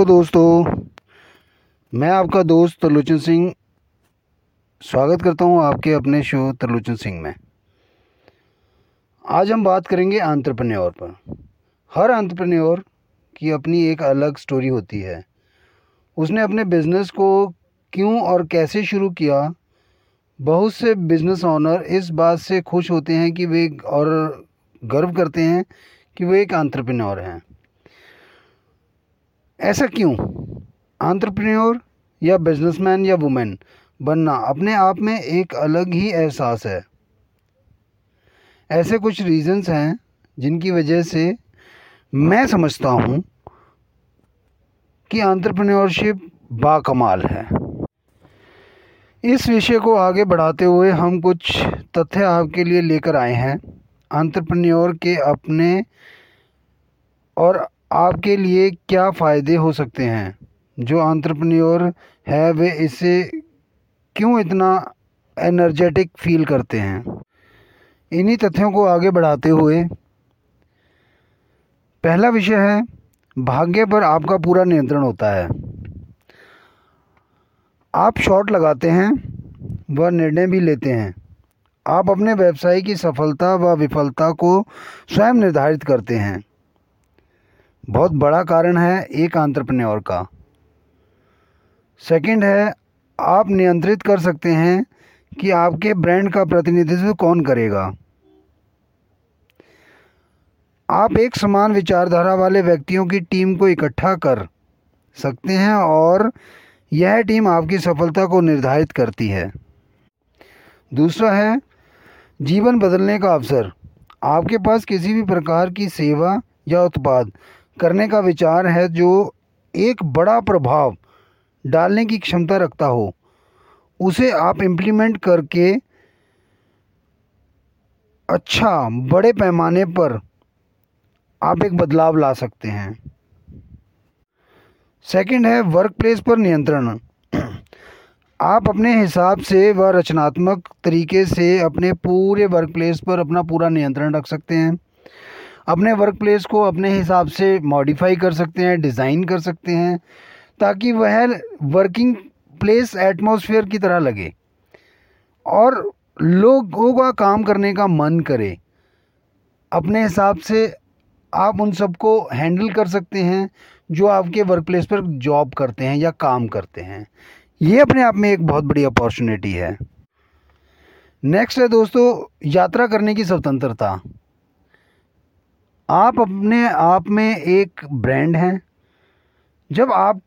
Hello दोस्तों, मैं आपका दोस्त त्रिलोचन सिंह स्वागत करता हूँ आपके अपने शो त्रिलोचन सिंह में। आज हम बात करेंगे आंट्रप्रन्योर पर। हर आंट्रप्रन्योर की अपनी एक अलग स्टोरी होती है। उसने अपने बिज़नेस को क्यों और कैसे शुरू किया? बहुत से बिज़नेस ऑनर इस बात से खुश होते हैं कि वे और गर्व करते हैं कि वे एक आंट्रप्रन्योर हैं। ऐसा क्यों? आंट्रप्रन्योर या बिजनेसमैन या वुमेन बनना अपने आप में एक अलग ही एहसास है। ऐसे कुछ रीजंस हैं जिनकी वजह से मैं समझता हूँ कि आंट्रप्रन्योरशिप बाकमाल है। इस विषय को आगे बढ़ाते हुए हम कुछ तथ्य आपके लिए लेकर आए हैं। आंट्रप्रन्योर के अपने और आपके लिए क्या फ़ायदे हो सकते हैं? जो आंट्रप्रन्योर है, वे इससे क्यों इतना एनर्जेटिक फील करते हैं? इन्हीं तथ्यों को आगे बढ़ाते हुए, पहला विषय है, भाग्य पर आपका पूरा नियंत्रण होता है। आप शॉट लगाते हैं व निर्णय भी लेते हैं। आप अपने व्यवसाय की सफलता व विफलता को स्वयं निर्धारित करते हैं। बहुत बड़ा कारण है एक आंट्रप्रन्योर का। सेकंड है, आप नियंत्रित कर सकते हैं कि आपके ब्रांड का प्रतिनिधित्व कौन करेगा। आप एक समान विचारधारा वाले व्यक्तियों की टीम को इकट्ठा कर सकते हैं और यह टीम आपकी सफलता को निर्धारित करती है। दूसरा है, जीवन बदलने का अवसर। आपके पास किसी भी प्रकार की सेवा या उत्पाद करने का विचार है जो एक बड़ा प्रभाव डालने की क्षमता रखता हो। उसे आप इम्प्लीमेंट करके अच्छा बड़े पैमाने पर आप एक बदलाव ला सकते हैं। सेकंड है वर्क प्लेस पर नियंत्रण। आप अपने हिसाब से व रचनात्मक तरीके से अपने पूरे वर्क प्लेस पर अपना पूरा नियंत्रण रख सकते हैं। अपने वर्क प्लेस को अपने हिसाब से मॉडिफाई कर सकते हैं डिज़ाइन कर सकते हैं, ताकि वह वर्किंग प्लेस एटमॉस्फेयर की तरह लगे। और लोगों का काम करने का मन करे। अपने हिसाब से आप उन सबको हैंडल कर सकते हैं, जो आपके वर्क प्लेस पर जॉब करते हैं या काम करते हैं। ये अपने आप में एक बहुत बड़ी अपॉर्चुनिटी है। नेक्स्ट है दोस्तों, यात्रा करने की स्वतंत्रता। आप अपने आप में एक ब्रांड हैं। जब आप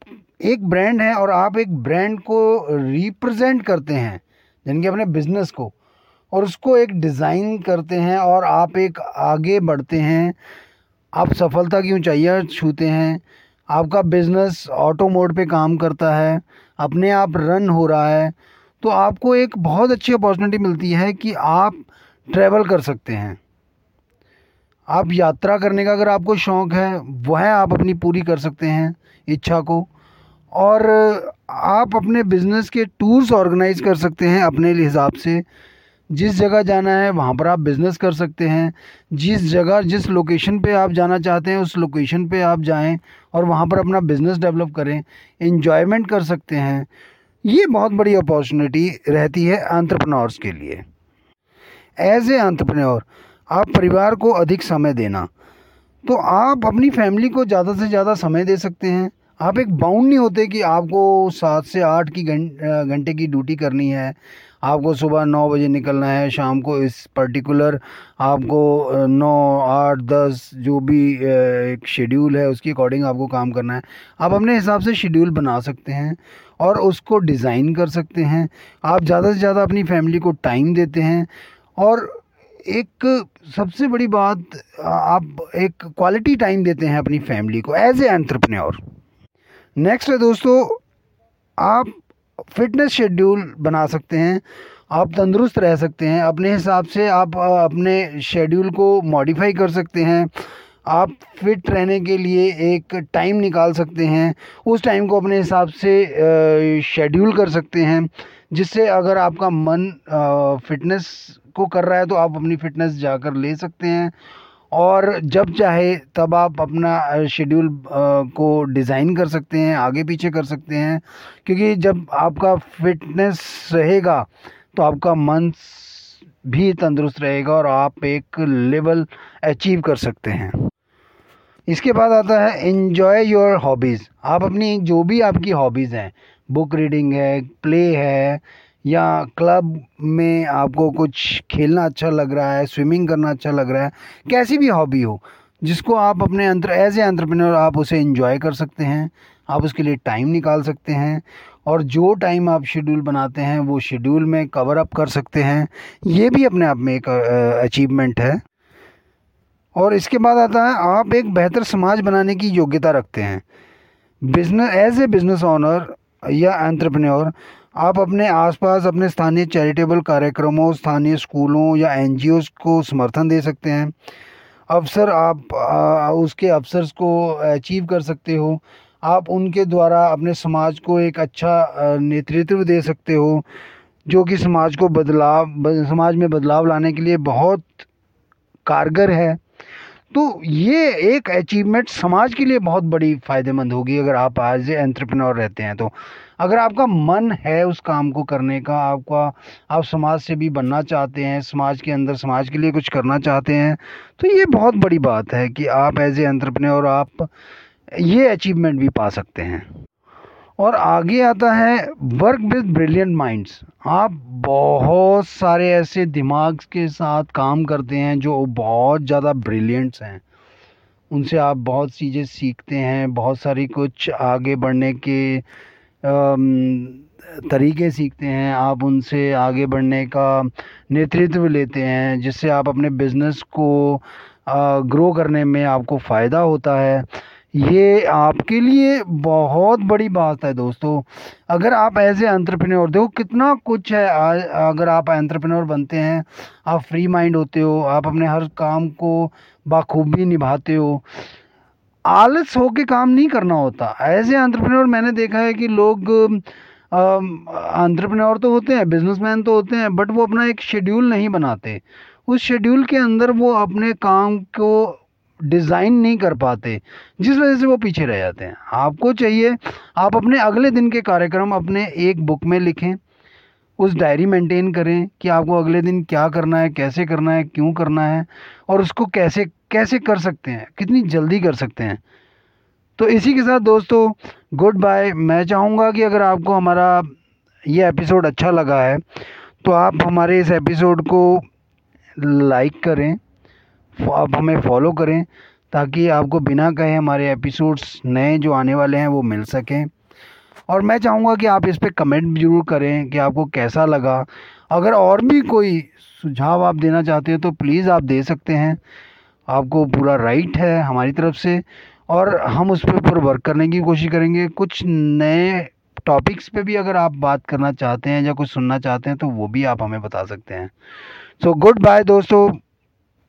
एक ब्रांड हैं और आप एक ब्रांड को रिप्रेजेंट करते हैं, यानी कि अपने बिज़नेस को, और उसको एक डिज़ाइन करते हैं और आप एक आगे बढ़ते हैं, आप सफलता की ऊंचाइयाँ छूते हैं, आपका बिज़नेस ऑटो मोड पे काम करता है, अपने आप रन हो रहा है तो आपको एक बहुत अच्छी अपॉर्चुनिटी मिलती है कि आप ट्रैवल कर सकते हैं। आप यात्रा करने का अगर आपको शौक़ है, वह आप अपनी पूरी कर सकते हैं इच्छा को। और आप अपने बिज़नेस के टूर्स ऑर्गेनाइज कर सकते हैं अपने हिसाब से। जिस जगह जाना है, वहाँ पर आप बिज़नेस कर सकते हैं। जिस जगह, जिस लोकेशन पे आप जाना चाहते हैं, उस लोकेशन पे आप जाएँ और वहाँ पर अपना बिज़नेस डेवलप करें इन्जॉयमेंट कर सकते हैं। ये बहुत बड़ी अपॉर्चुनिटी रहती है आंट्रप्रनोर्स के लिए। एज ए आंट्रप्रनोर आप परिवार को अधिक समय देना। तो आप अपनी फैमिली को ज़्यादा से ज़्यादा समय दे सकते हैं। आप एक बाउंड नहीं होते कि आपको सात से आठ की घंटे की ड्यूटी करनी है। आपको सुबह नौ बजे निकलना है, शाम को इस पर्टिकुलर आपको नौ, आठ, दस जो भी एक शेड्यूल है, उसके अकॉर्डिंग आपको काम करना है। आप अपने हिसाब से शेड्यूल बना सकते हैं और उसको डिज़ाइन कर सकते हैं। आप ज़्यादा से ज़्यादा अपनी फैमिली को टाइम देते हैं और एक सबसे बड़ी बात आप एक क्वालिटी टाइम देते हैं अपनी फैमिली को एज ए एंट्रप्रन्योर नेक्स्ट है दोस्तों, आप फिटनेस शेड्यूल बना सकते हैं, आप तंदुरुस्त रह सकते हैं, अपने हिसाब से आप अपने शेड्यूल को मॉडिफाई कर सकते हैं, आप फिट रहने के लिए एक टाइम निकाल सकते हैं, उस टाइम को अपने हिसाब से शेड्यूल कर सकते हैं, जिससे अगर आपका मन फिटनेस को कर रहा है तो आप अपनी फ़िटनेस जाकर ले सकते हैं। और जब चाहे, तब आप अपना शेड्यूल को डिज़ाइन कर सकते हैं, आगे पीछे कर सकते हैं। क्योंकि जब आपका फिटनेस रहेगा तो आपका मन भी तंदुरुस्त रहेगा और आप एक लेवल अचीव कर सकते हैं। इसके बाद आता है इन्जॉय योर हॉबीज़ आप अपनी, जो भी आपकी हॉबीज़ हैं बुक रीडिंग है प्ले है या क्लब में आपको कुछ खेलना अच्छा लग रहा है, स्विमिंग करना अच्छा लग रहा है, कैसी भी हॉबी हो, जिसको आप अपने अंतर एज ए एंटरप्रेन्योर आप उसे इन्जॉय कर सकते हैं, आप उसके लिए टाइम निकाल सकते हैं, और जो टाइम आप शेड्यूल बनाते हैं, वो शेड्यूल में कवर अप कर सकते हैं, ये भी अपने आप में एक अचीवमेंट है। और इसके बाद आता है, आप एक बेहतर समाज बनाने की योग्यता रखते हैं। Business as a business owner या एंटरप्रेन्योर आप अपने आसपास अपने स्थानीय चैरिटेबल कार्यक्रमों स्थानीय स्कूलों या एन को समर्थन दे सकते हैं। अवसर आप आ, उसके अवसर्स को अचीव कर सकते हो। आप उनके द्वारा अपने समाज को एक अच्छा नेतृत्व दे सकते हो जो कि समाज को बदलाव समाज में बदलाव लाने के लिए बहुत कारगर है। तो ये एक अचीवमेंट समाज के लिए बहुत बड़ी फ़ायदेमंद होगी अगर आप एज ए एंट्रप्रनोर रहते हैं तो। अगर आपका मन है उस काम को करने का, आपका, आप समाज से भी बनना चाहते हैं, समाज के अंदर समाज के लिए कुछ करना चाहते हैं तो ये बहुत बड़ी बात है कि आप एज ए एंट्रप्रनोर आप ये अचीवमेंट भी पा सकते हैं। और आगे आता है वर्क विद ब्रिलियंट माइंड्स आप बहुत सारे ऐसे दिमाग के साथ काम करते हैं जो बहुत ज़्यादा ब्रिलियंट्स हैं। उनसे आप बहुत चीज़ें सीखते हैं, बहुत सारी कुछ आगे बढ़ने के तरीके सीखते हैं। आप उनसे आगे बढ़ने का नेतृत्व लेते हैं, जिससे आप अपने बिज़नेस को ग्रो करने में आपको फ़ायदा होता है। ये आपके लिए बहुत बड़ी बात है दोस्तों। अगर आप एज ए एंट्रप्रेन्योर देखो कितना कुछ है अगर आप एंट्रप्रेन्योर बनते हैं, आप फ्री माइंड होते हो, आप अपने हर काम को बाखूबी निभाते हो, आलस हो के काम नहीं करना होता। एज ए एंट्रप्रेन्योर मैंने देखा है कि लोग एंट्रप्रेन्योर तो होते हैं बिजनेसमैन तो होते हैं बट वो अपना एक शेड्यूल नहीं बनाते। उस शेड्यूल के अंदर वो अपने काम को डिज़ाइन नहीं कर पाते, जिस वजह से वो पीछे रह जाते हैं। आपको चाहिए, आप अपने अगले दिन के कार्यक्रम अपने एक बुक में लिखें, उस डायरी मेंटेन करें कि आपको अगले दिन क्या करना है, कैसे करना है, क्यों करना है, और उसको कैसे कैसे कर सकते हैं, कितनी जल्दी कर सकते हैं। तो इसी के साथ दोस्तों, गुड बाय। मैं चाहूँगा कि अगर आपको हमारा ये एपिसोड अच्छा लगा है तो आप हमारे इस एपिसोड को लाइक करें आप हमें फॉलो करें ताकि आपको बिना कहे हमारे एपिसोड्स नए जो आने वाले हैं वो मिल सकें। और मैं चाहूँगा कि आप इस पर कमेंट ज़रूर करें कि आपको कैसा लगा। अगर और भी कोई सुझाव आप देना चाहते हैं तो प्लीज़ आप दे सकते हैं। आपको पूरा राइट है हमारी तरफ़ से और हम उस पर ऊपर वर्क करने की कोशिश करेंगे। कुछ नए टॉपिक्स पे भी अगर आप बात करना चाहते हैं या कुछ सुनना चाहते हैं तो वो भी आप हमें बता सकते हैं। सो गुड बाय दोस्तों।